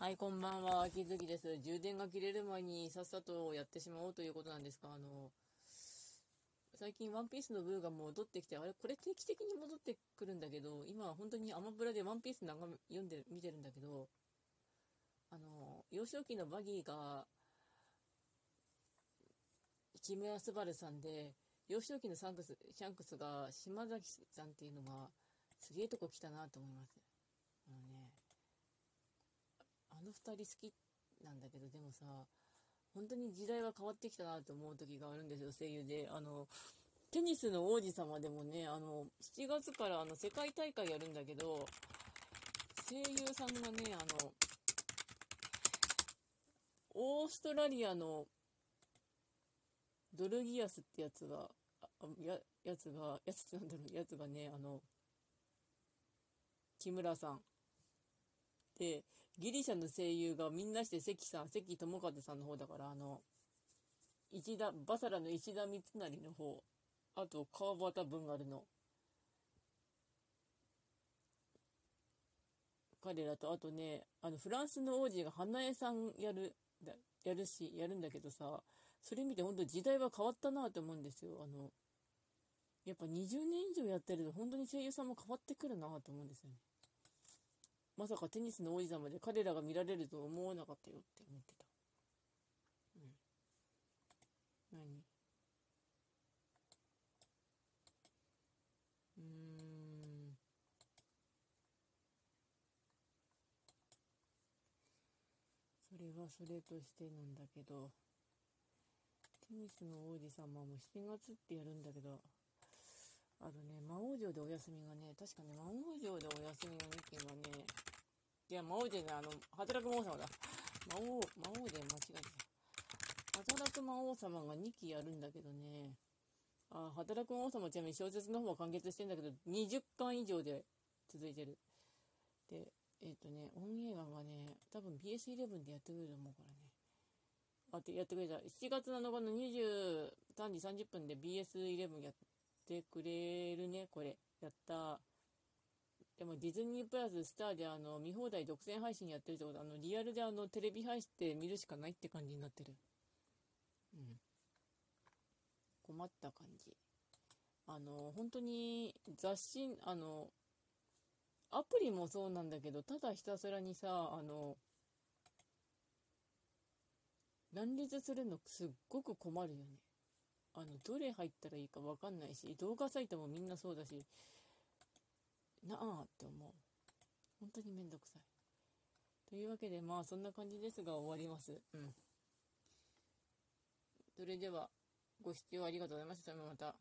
はい、こんばんは、秋月です。充電が切れる前にさっさとやってしまおうということなんですが、あの、最近ワンピースのブーが戻ってきて、あれ、これ定期的に戻ってくるんだけど、今本当にアマプラでワンピース眺め読んで、見てるんだけど、あの、幼少期のバギーが、木村昴さんで、幼少期のサンクス、シャンクスが島崎さんっていうのが、すげえとこ来たなと思います。あのね、あの二人好きなんだけど、でもさ、本当に時代は変わってきたなと思う時があるんですよ、声優で。あの、テニスの王子様でもね、あの、7月からあの世界大会やるんだけど、声優さんがね、あの、オーストラリアのドルギアスってやつが、ややつが、やつなんだろう、やつがね、あの、木村さん。で、ギリシャの声優がみんなして関さん、関智和さんの方だから、あの、石田、バサラの石田三成の方、あと川端文丸の、彼らと、あとね、あの、フランスの王子が花江さんやる、やるし、やるんだけどさ、それ見て本当時代は変わったなと思うんですよ。あの、やっぱ20年以上やってると本当に声優さんも変わってくるなと思うんですよね。まさかテニスの王子様で彼らが見られると思わなかったよって思ってた。うん。何うん。それはそれとしてなんだけど、テニスの王子様も7月ってやるんだけど、あのね、魔王城でお休みがね、確かね、魔王城でお休みの2件、いや、魔王城ね、あの、働く魔王様だ。魔王、魔王で間違えた。働く魔王様が2期やるんだけどね、あ、働く魔王様ちなみに小説の方は完結してんだけど、20巻以上で続いてる。で、えっ、とね、オンエアがね、多分 BS11 でやってくれると思うからね。あ、ってやってくれた。7月7日の23時30分で BS11 やってくれるね、これ。やったでもディズニープラススターであの見放題独占配信やってるってことあのリアルであのテレビ配信で見るしかないって感じになってる。うん。困った感じ。あの、本当に雑誌、あの、アプリもそうなんだけど、ただひたすらにさ、あの、乱立するのすっごく困るよね。あの、どれ入ったらいいかわかんないし、動画サイトもみんなそうだし、なあって思う。本当にめんどくさい。というわけで、まあそんな感じですが終わります。うん。それでは、ご視聴ありがとうございました。また。